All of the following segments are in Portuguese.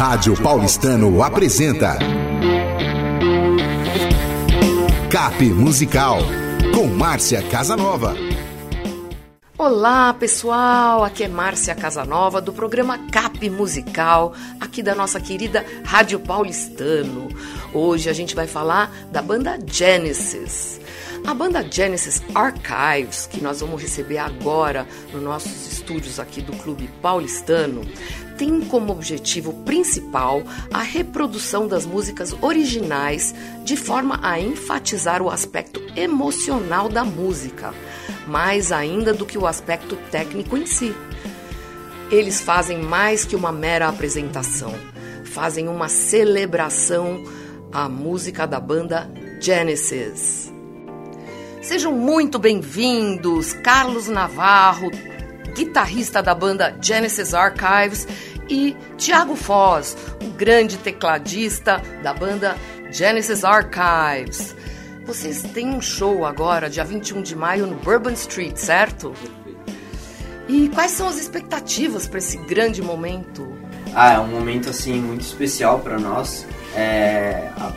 Rádio Paulistano apresenta Cap Musical com Márcia Casanova. Olá, pessoal! Aqui é Márcia Casanova do programa Cap Musical, aqui da nossa querida Rádio Paulistano. Hoje a gente vai falar da banda Genesis. A banda Genesis Archives, que nós vamos receber agora nos nossos estúdios aqui do Clube Paulistano, tem como objetivo principal a reprodução das músicas originais de forma a enfatizar o aspecto emocional da música, mais ainda do que o aspecto técnico em si. Eles fazem mais que uma mera apresentação, fazem uma celebração à música da banda Genesis. Sejam muito bem-vindos, Carlos Navarro, guitarrista da banda Genesis Archives, e Tiago Foz, o grande tecladista da banda Genesis Archives. Vocês têm um show agora, dia 21 de maio, no Bourbon Street, certo? E quais são as expectativas para esse grande momento? Ah, é um momento assim muito especial para nós. É, a,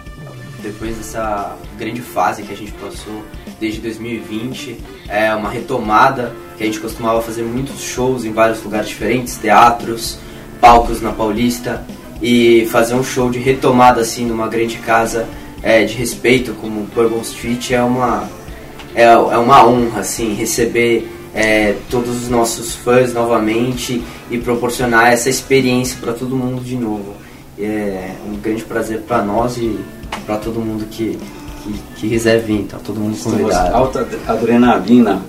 depois dessa grande fase que a gente passou desde 2020, é uma retomada que a gente costumava fazer muitos shows em vários lugares diferentes, teatros, palcos na Paulista e fazer um show de retomada assim numa grande casa é, de respeito como Bourbon Street é uma é, é uma honra assim receber é, todos os nossos fãs novamente e proporcionar essa experiência para todo mundo de novo. É um grande prazer para nós e para todo mundo que, que, que, quiser vir, então todo mundo convidado. Alta adrenalina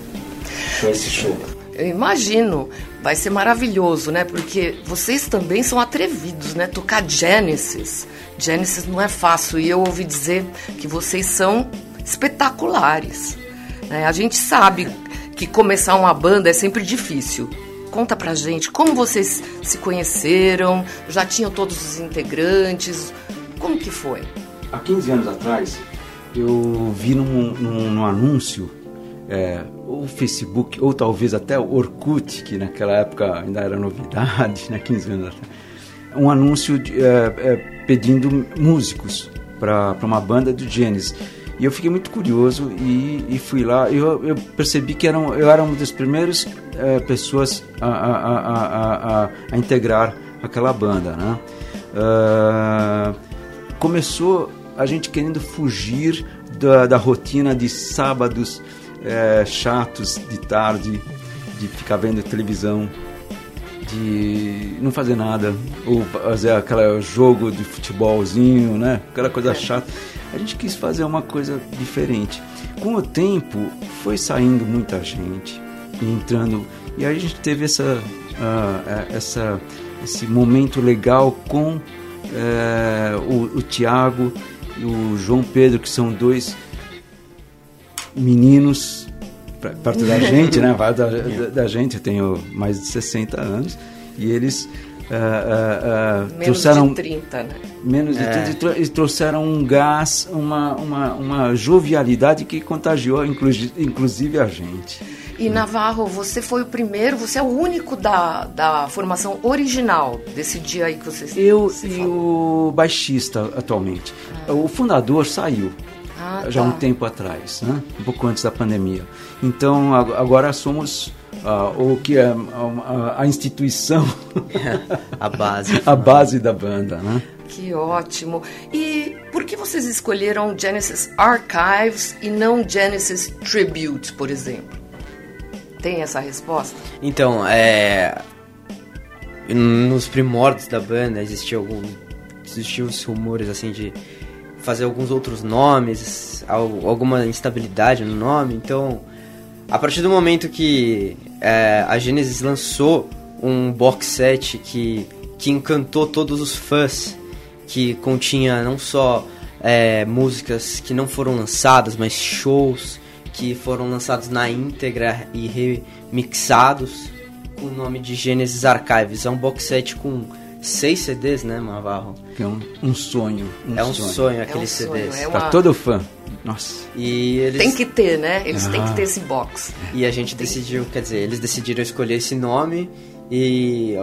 com esse show. Eu imagino, vai ser maravilhoso, né? Porque vocês também são atrevidos, né? Tocar Genesis. Genesis não é fácil e eu ouvi dizer que vocês são espetaculares. Né? A gente sabe que começar uma banda é sempre difícil. Conta pra gente como vocês se conheceram, já tinham todos os integrantes, como que foi? Há 15 anos atrás, eu vi num, num, num anúncio é, o Facebook, ou talvez até o Orkut, que naquela época ainda era novidade, né, 15 anos atrás, um anúncio de, é, é, pedindo músicos para uma banda do Genesis. E eu fiquei muito curioso e, e fui lá. Eu, eu percebi que eram, eu era uma das primeiras é, pessoas a, a, a, a, integrar aquela banda. Né? Uh, começou a gente querendo fugir da, da rotina de sábados é, chatos de tarde, de ficar vendo televisão, de não fazer nada, ou fazer aquele jogo de futebolzinho, né? Aquela coisa é. chata. A gente quis fazer uma coisa diferente. Com o tempo, foi saindo muita gente, entrando, e aí a gente teve essa, uh, essa, esse momento legal com uh, o, o Tiago e o João Pedro, que são dois meninos perto da gente, né? Perto da, da, da, gente, eu tenho mais de 60 anos, e eles. Uh, uh, uh, menos trouxeram de 30, né? Menos de é. 30 e trouxeram um gás, uma, uma, uma jovialidade que contagiou inclusive a gente. E Navarro, você foi o primeiro, você é o único da, da formação original desse dia aí que você Eu e o baixista atualmente. Ah. O fundador saiu, ah, já tá. um tempo atrás, né? um pouco antes da pandemia. Então agora somos uh, o que é a, a instituição, a base, a base da banda, né? Que ótimo! E por que vocês escolheram Genesis Archives e não Genesis Tribute, por exemplo? Tem essa resposta? Então, é nos primórdios da banda existiam alguns existiam os rumores assim de fazer alguns outros nomes, alguma instabilidade no nome. Então, a partir do momento que é, a Genesis lançou um box set que, que encantou todos os fãs, que continha não só é, músicas que não foram lançadas, mas shows que foram lançados na íntegra e remixados com o nome de Genesis Archives. É um box set com seis CDs, né, Mavarro? Que é um, um sonho. Um é um sonho, sonho aqueles é um CDs. É uma... Pra todo fã. Nossa. E eles... Tem que ter, né? Eles ah. têm que ter esse box. E a gente decidiu, quer dizer, eles decidiram escolher esse nome e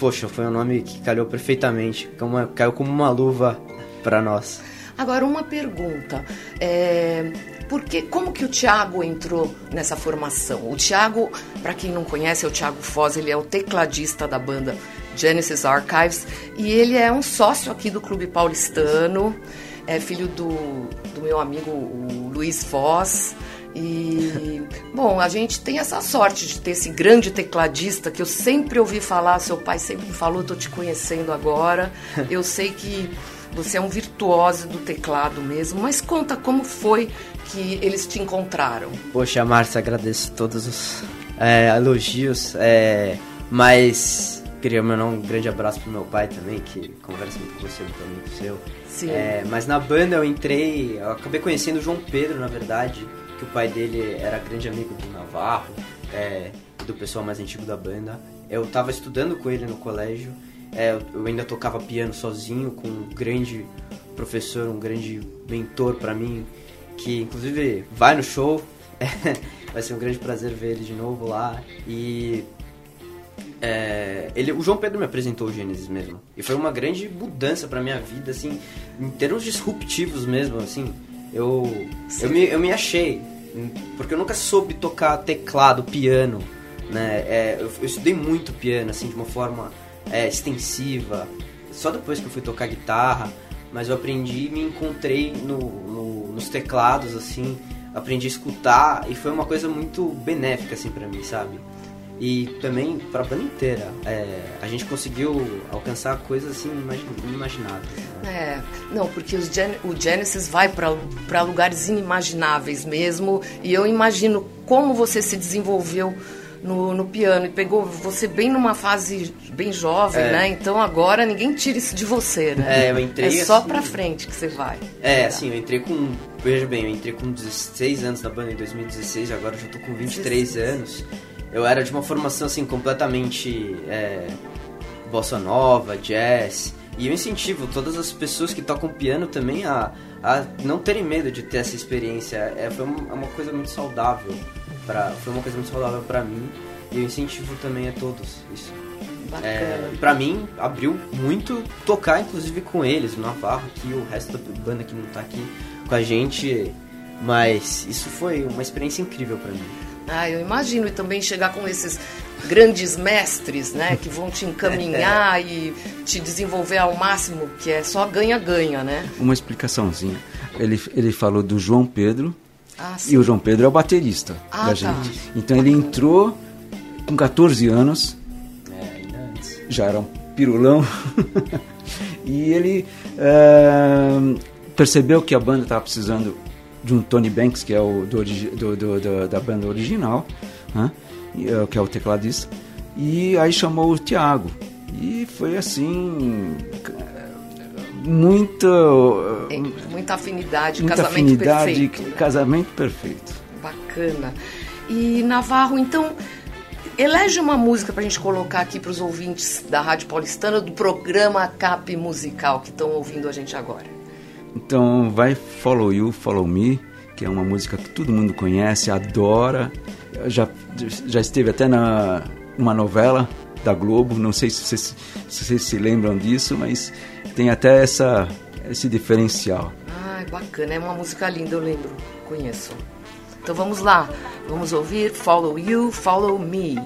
poxa, foi um nome que calhou perfeitamente, como, caiu como uma luva para nós. Agora, uma pergunta. É, porque, como que o Tiago entrou nessa formação? O Tiago, para quem não conhece, é o Tiago Foz, ele é o tecladista da banda Genesis Archives e ele é um sócio aqui do Clube Paulistano, é filho do, do meu amigo Luiz Foz. E, bom, a gente tem essa sorte de ter esse grande tecladista que eu sempre ouvi falar, seu pai sempre me falou, tô te conhecendo agora. Eu sei que você é um virtuoso do teclado mesmo, mas conta como foi que eles te encontraram. Poxa, Márcia, agradeço todos os é, elogios, é, mas queria mandar um grande abraço pro meu pai também, que conversa muito com você, muito amigo seu. Sim. É, mas na banda eu entrei, eu acabei conhecendo o João Pedro, na verdade, que o pai dele era grande amigo do Navarro, é, do pessoal mais antigo da banda. Eu tava estudando com ele no colégio, é, eu ainda tocava piano sozinho com um grande professor, um grande mentor para mim, que inclusive vai no show. vai ser um grande prazer ver ele de novo lá. E é, ele, o João Pedro me apresentou o Gênesis mesmo. E foi uma grande mudança pra minha vida, assim, em termos disruptivos mesmo, assim. Eu, eu, me, eu me achei, porque eu nunca soube tocar teclado, piano, né? É, eu, eu, estudei muito piano, assim, de uma forma é, extensiva. Só depois que eu fui tocar guitarra, mas eu aprendi e me encontrei no, no, nos teclados, assim, aprendi a escutar e foi uma coisa muito benéfica, assim, pra mim, sabe? E também pra banda inteira. É, a gente conseguiu alcançar coisas assim inimagináveis. Né? É, não, porque Gen o Genesis vai para lugares inimagináveis mesmo. E eu imagino como você se desenvolveu no, no piano e pegou você bem numa fase bem jovem, é. né? Então agora ninguém tira isso de você, né? É, eu entrei. É só assim, pra frente que você vai. É, assim, eu entrei com. Veja bem, eu entrei com 16 anos na banda em 2016, agora eu já tô com 23 16. anos. Eu era de uma formação assim completamente é, bossa nova, jazz. E eu incentivo todas as pessoas que tocam piano também a, a não terem medo de ter essa experiência. É, foi uma, uma coisa muito saudável. Pra, foi uma coisa muito saudável para mim. E eu incentivo também a todos isso. É, pra mim, abriu muito tocar, inclusive, com eles, o Navarro aqui, o resto da banda que não tá aqui com a gente. Mas isso foi uma experiência incrível para mim. Ah, eu imagino. E também chegar com esses grandes mestres, né? Que vão te encaminhar e te desenvolver ao máximo, que é só ganha-ganha, né? Uma explicaçãozinha. Ele, ele falou do João Pedro. Ah, e o João Pedro é o baterista ah, da tá. gente. Então ele entrou com 14 anos. É. Já era um pirulão. e ele é, percebeu que a banda estava precisando de um Tony Banks, que é o do, do, do, da banda original, né? É, que é o tecladista, e aí chamou o Thiago. E foi assim. Muita. Muita afinidade, muita casamento afinidade, perfeito. Né? Casamento perfeito. Bacana. E Navarro, então, elege uma música para a gente colocar aqui para os ouvintes da Rádio Paulistana do programa Cap Musical que estão ouvindo a gente agora. Então vai Follow You, Follow Me, que é uma música que todo mundo conhece, adora. Já, já esteve até na uma novela da Globo, não sei se vocês, se vocês se lembram disso, mas tem até essa, esse diferencial. Ah, bacana, é uma música linda, eu lembro, conheço. Então vamos lá, vamos ouvir Follow You, Follow Me.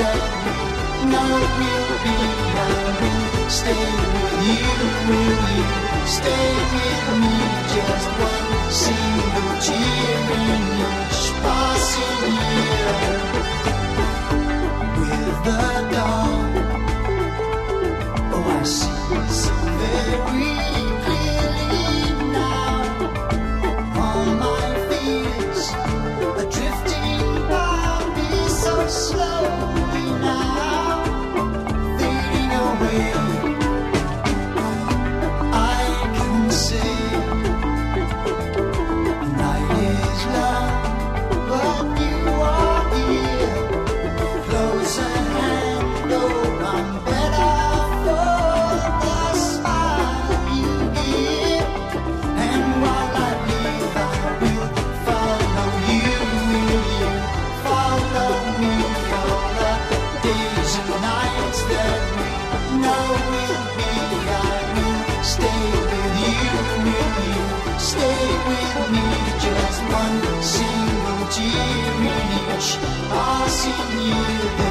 That know will be. I stay with you. Will you stay with me? Just one single tear in each passing I'll see you.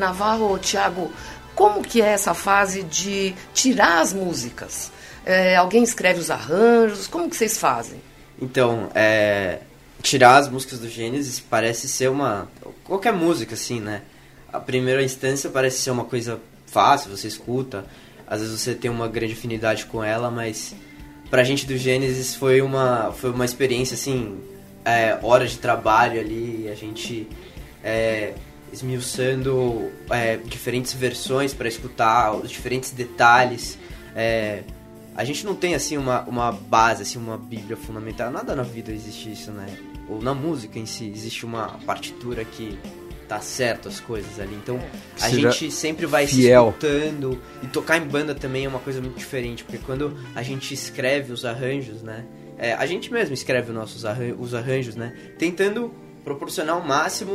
Navarro, Thiago, como que é essa fase de tirar as músicas? É, alguém escreve os arranjos? Como que vocês fazem? Então, é, tirar as músicas do Gênesis parece ser uma. qualquer música, assim, né? A primeira instância parece ser uma coisa fácil, você escuta, às vezes você tem uma grande afinidade com ela, mas pra gente do Gênesis foi uma, foi uma experiência, assim, é, horas de trabalho ali, a gente é, esmiuçando é, diferentes versões para escutar, os diferentes detalhes. É, a gente não tem assim uma, uma base, assim, uma bíblia fundamental. Nada na vida existe isso, né? Ou na música em si existe uma partitura que tá certo as coisas ali. Então a Seja gente sempre vai fiel. se escutando e tocar em banda também é uma coisa muito diferente, porque quando a gente escreve os arranjos, né? é, a gente mesmo escreve os nossos arran os arranjos, né? Tentando proporcionar ao máximo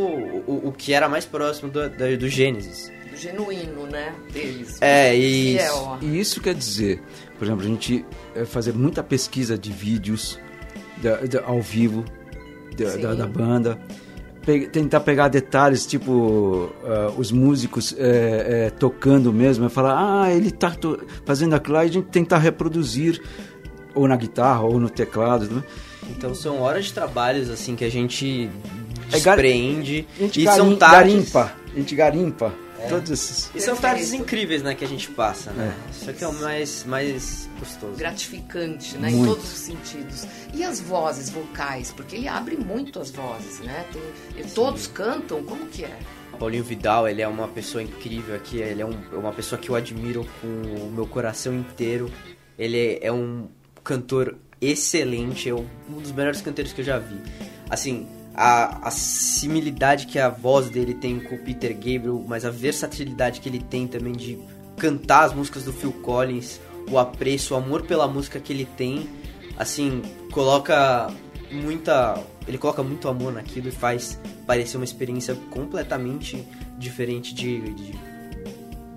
o, o- que era mais próximo do, do, do Gênesis. Do genuíno, né? Deles. É, isso. Fiel. E isso quer dizer, por exemplo, a gente eh, fazer muita pesquisa de vídeos da- da- ao vivo da, da, da banda, tentar pegar detalhes, tipo ah, os músicos eh, eh, tocando mesmo, e falar, ah, ele tá fazendo aquilo lá, e a gente tentar reproduzir ou na guitarra ou no teclado. né? Então são horas de trabalhos assim que a gente É gar- despreende A gente e garim- são tardes garimpa, a gente garimpa todos esses. e são tardes incríveis, né, que a gente passa, né? Isso aqui é o mais mais gostoso. gratificante, né? Em Muito. todos os sentidos. E as vozes vocais, porque ele abre muito as vozes, né? Tem- e todos cantam, como que é? Paulinho Vidal, ele é uma pessoa incrível aqui, ele é um- uma pessoa que eu admiro com o meu coração inteiro. Ele é um cantor excelente, é um dos melhores cantores que eu já vi. Assim, a, a similidade que a voz dele tem com o Peter Gabriel, mas a versatilidade que ele tem também de cantar as músicas do Phil Collins, o apreço, o amor pela música que ele tem, assim, coloca muita. Ele coloca muito amor naquilo e faz parecer uma experiência completamente diferente de, de,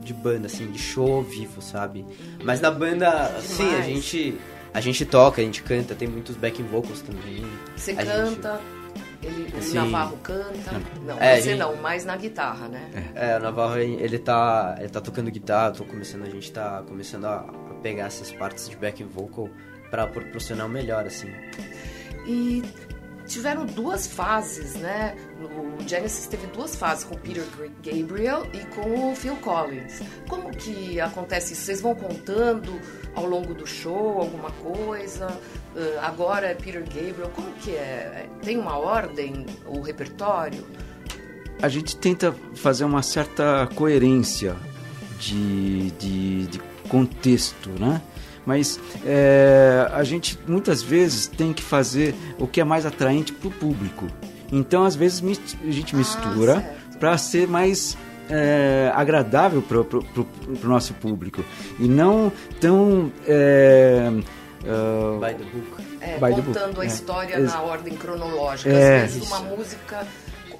de banda, assim, de show ao vivo, sabe? Mas na banda, sim, a gente. A gente toca, a gente canta, tem muitos backing vocals também. Você A canta, Ele, o Sim. Navarro canta. Não, É, você gente- não, mais na guitarra, né? É, o Navarro, ele tá, ele tá tocando guitarra, tô começando, a gente tá começando a, a pegar essas partes de back vocal pra proporcionar o melhor, assim. E tiveram duas fases, né? O Genesis teve duas fases com o Peter Gabriel e com o Phil Collins. Como que acontece isso? Vocês vão contando ao longo do show alguma coisa? Ah, agora é Peter Gabriel. Como que é? Tem uma ordem o repertório? a gente tenta fazer uma certa coerência de, de, de contexto, né? Mas é, a gente muitas vezes tem que fazer o que é mais atraente para o público. Então, às vezes, a gente mistura certo. para ser mais é, agradável para o nosso público. E não tão. É, ah, By the book. É, By the book, contando a é. história na ordem cronológica. É, Às vezes isso. uma música,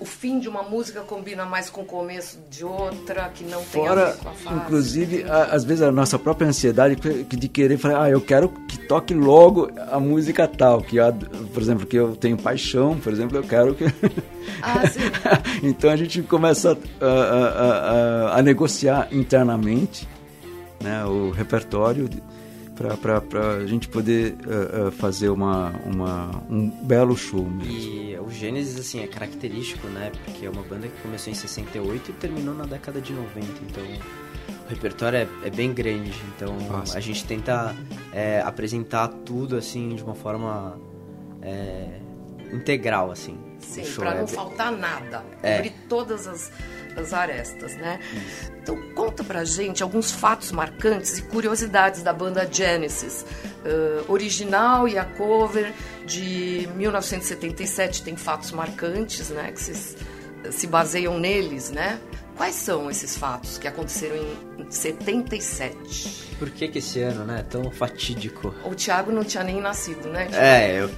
o fim de uma música combina mais com o começo de outra, que não tem a Fora, ver com a fase. inclusive, a- às vezes a nossa própria ansiedade de querer falar, ah, eu quero que toque logo a música tal, que a- por exemplo, que eu tenho paixão, por exemplo, eu quero que Ah, sim. então a gente começa a, a- a- a- a negociar internamente, né, o repertório para a gente poder ah, ah, fazer uma, uma, um belo show mesmo. E o Gênesis, assim, é característico, né? Porque é uma banda que começou em 68 e terminou na década de 90. Então, o repertório é, é bem grande. Então, Nossa. a gente tenta é, apresentar tudo, assim, de uma forma é, integral, assim. Sim, pra é não bem- faltar nada. É. Cobrir todas as, as arestas, né? Então conta pra gente alguns fatos marcantes e curiosidades da banda Genesis. Ah, original e a cover de 1977 tem fatos marcantes, né? Que vocês se baseiam neles, né? Quais são esses fatos que aconteceram em 77? Por que que esse ano, né, é tão fatídico? O Thiago não tinha nem nascido, né? Thiago? É, eu,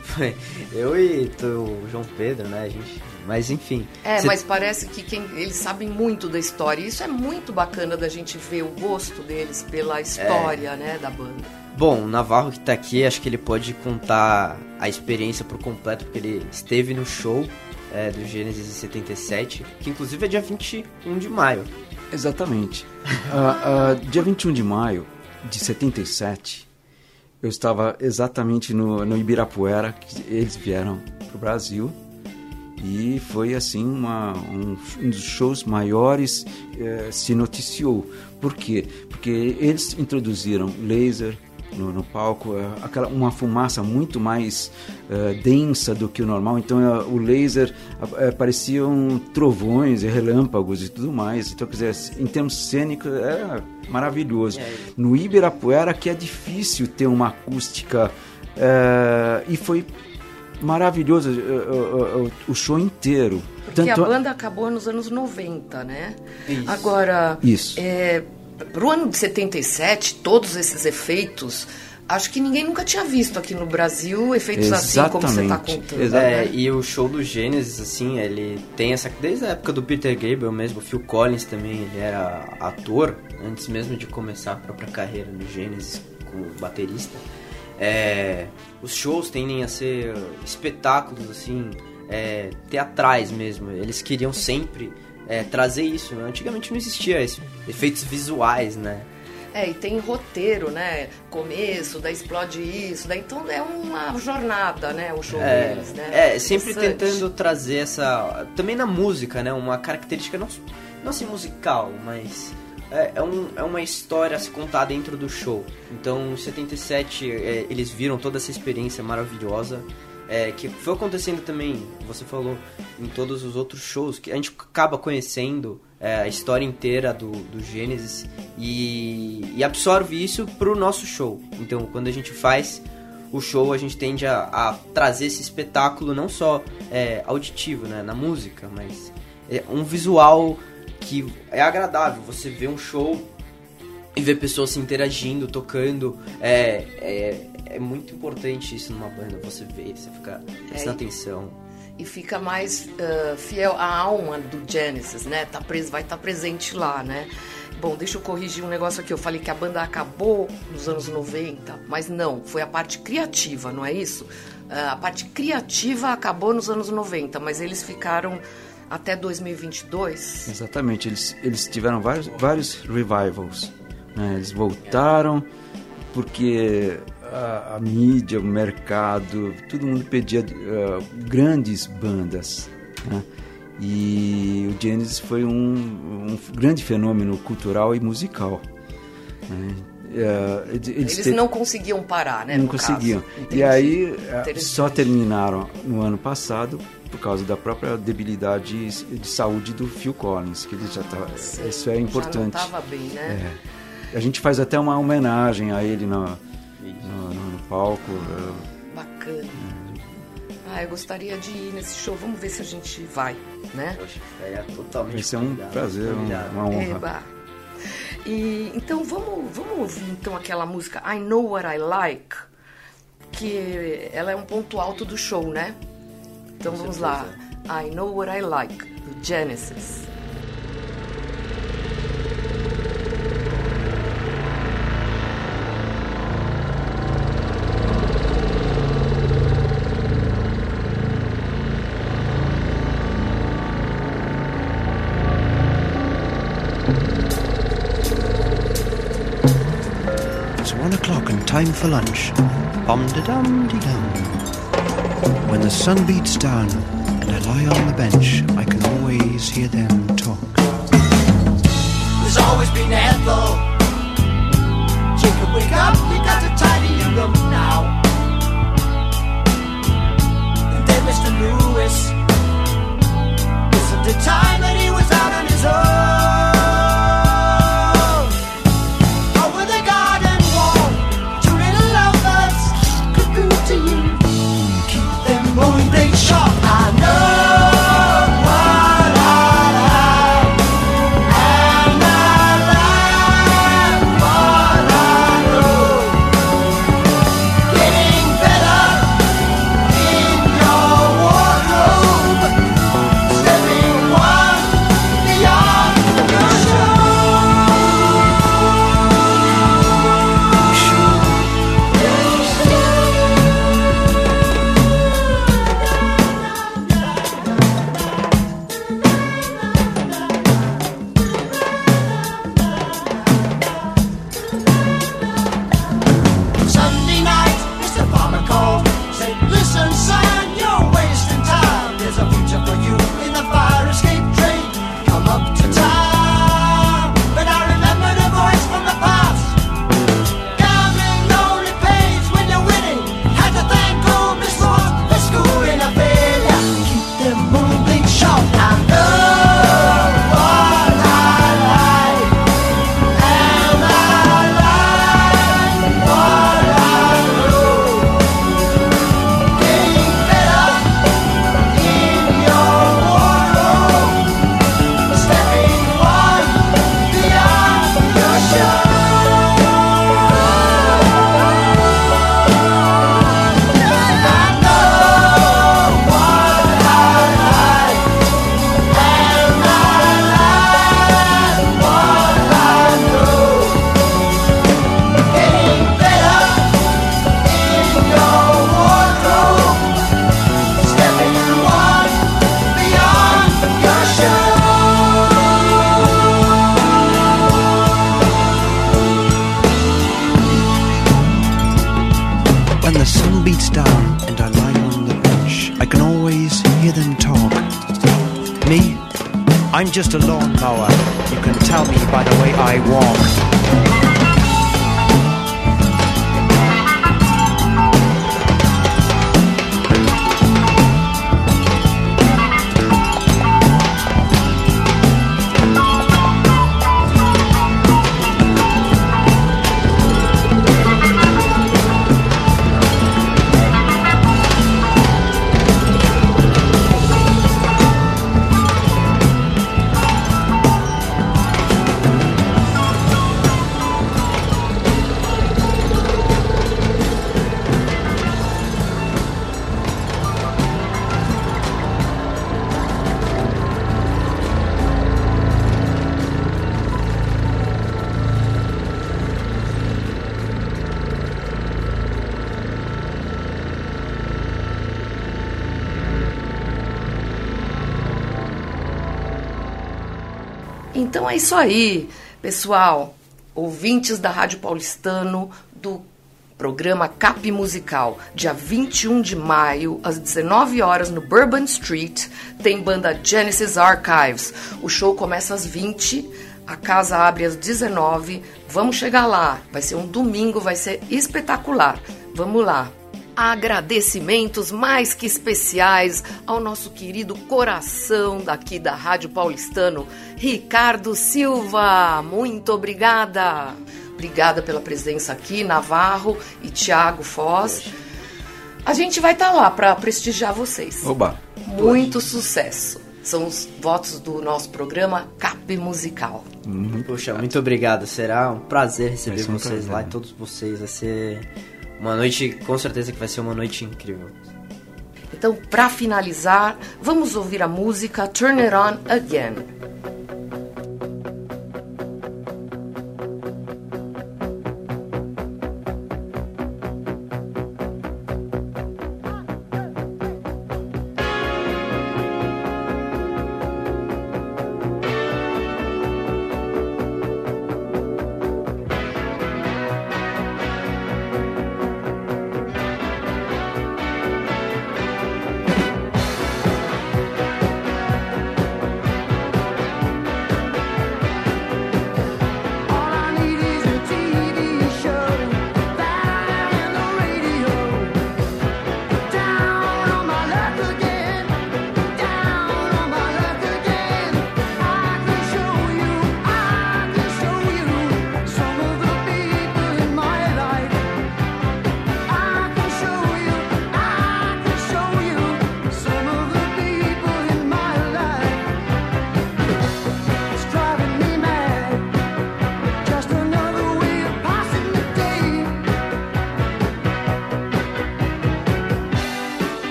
eu e tu- o João Pedro, né, a gente... Mas, enfim. É, Cê- mas parece que quem, eles sabem muito da história. E isso é muito bacana da gente ver o gosto deles pela história, né, da banda. Bom, o Navarro que tá aqui, acho que ele pode contar a experiência por completo, porque ele esteve no show é, do Gênesis em 77, que inclusive é dia 21 de maio. Exatamente. Ah, ah, dia 21 de maio de 77, eu estava exatamente no, no Ibirapuera, eles vieram para o Brasil. E foi assim uma, um, um dos shows maiores eh, se noticiou. Por quê? Porque eles introduziram laser no, no palco, eh, aquela, uma fumaça muito mais eh, densa do que o normal. Então eh, o laser eh, pareciam trovões e relâmpagos e tudo mais. Então, quer dizer, em termos cênicos, era maravilhoso. É. No Ibirapuera, que é difícil ter uma acústica. e foi maravilhoso o show inteiro. Porque Tanto- a banda acabou nos anos 90, né? Isso. Agora, Isso. É, pro ano de 77, todos esses efeitos, acho que ninguém nunca tinha visto aqui no Brasil efeitos assim como você está Exatamente. contando. É, né? e o show do Gênesis, assim, ele tem essa. Desde a época do Peter Gabriel mesmo, o Phil Collins também, ele era ator, antes mesmo de começar a própria carreira no Gênesis como baterista. É, os shows tendem a ser espetáculos, assim, é, teatrais mesmo. Eles queriam sempre é, trazer isso. né? Antigamente não existia esse, efeitos visuais, né? É, e tem roteiro, né? Começo, daí explode isso, daí então é uma jornada, né? O show É, deles, né? é, sempre tentando trazer essa. Também na música, né? Uma característica não, não assim musical, mas. É, é, um, é uma história a se contar dentro do show. Então, em 77, é, eles viram toda essa experiência maravilhosa. É, que foi acontecendo também, você falou, em todos os outros shows, que a gente acaba conhecendo é, a história inteira do, do Gênesis e, e absorve isso pro nosso show. Então, quando a gente faz o show, a gente tende a, a trazer esse espetáculo não só é, auditivo, né, na música, mas é um visual que é agradável. Você vê um show e ver pessoas se interagindo, tocando, é, é, é muito importante isso numa banda. Você vê, você fica prestando É, atenção. E fica mais ah, fiel à alma do Genesis, né? Tá pres vai estar presente lá, né? Bom, deixa eu corrigir um negócio aqui. Eu falei que a banda acabou nos anos 90, mas não, foi a parte criativa, não é isso? Ah, A parte criativa acabou nos anos 90, mas eles ficaram até 2022. Exatamente, eles, eles tiveram vários, vários revivals. Né? Eles voltaram porque a, a mídia, o mercado, todo mundo pedia eh, grandes bandas. né? E o Genesis foi um, um grande fenômeno cultural e musical. né? Eh, eles Eles te- não conseguiam parar, né? não conseguiam. E aí eh, só terminaram no ano passado por causa da própria debilidade de saúde do Phil Collins, que ele já tá, isso é importante. Já não bem, né? É. A gente faz até uma homenagem a ele no, no, no- no palco. eh, Bacana. Ah, eu gostaria de ir nesse show. Vamos ver se a gente vai, né? Poxa, é totalmente Vai ser um convidado, prazer, convidado. uma honra. Eba. E então vamos, vamos ouvir então aquela música I Know What I Like, que ela é um ponto alto do show, né? Então Com vamos certeza. lá. I Know What I Like, do Genesis. O'clock and time for lunch. Bum de dum de dum. When the sun beats down and I lie on the bench, I can always hear them talk. There's always been Ethel. Jacob, wake up, you got to tidy your room now. And then Mr. Lewis. Isn't it time that he was out on his own? Just a lawnmower. You can tell me by the way I walk. É isso aí, pessoal, ouvintes da Rádio Paulistano do programa Cap Musical, dia 21 de maio, às 19 horas no Bourbon Street, tem banda Genesis Archives. O show começa às 20, a casa abre às 19. Vamos chegar lá, vai ser um domingo, vai ser espetacular. Vamos lá. Agradecimentos mais que especiais ao nosso querido coração daqui da Rádio Paulistano, Ricardo Silva. Muito obrigada. Obrigada pela presença aqui, Navarro e Tiago Foz. A gente vai estar lá para prestigiar vocês. Oba! Muito sucesso. São os votos do nosso programa Cap Musical. Poxa, muito obrigado. Será um prazer receber um vocês prazer. lá e todos vocês. Vai ser uma noite, com certeza que vai ser uma noite incrível. Então, para finalizar, vamos ouvir a música Turn It On Again.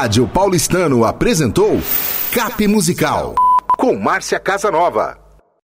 Rádio Paulistano apresentou Cap Musical com Márcia Casanova.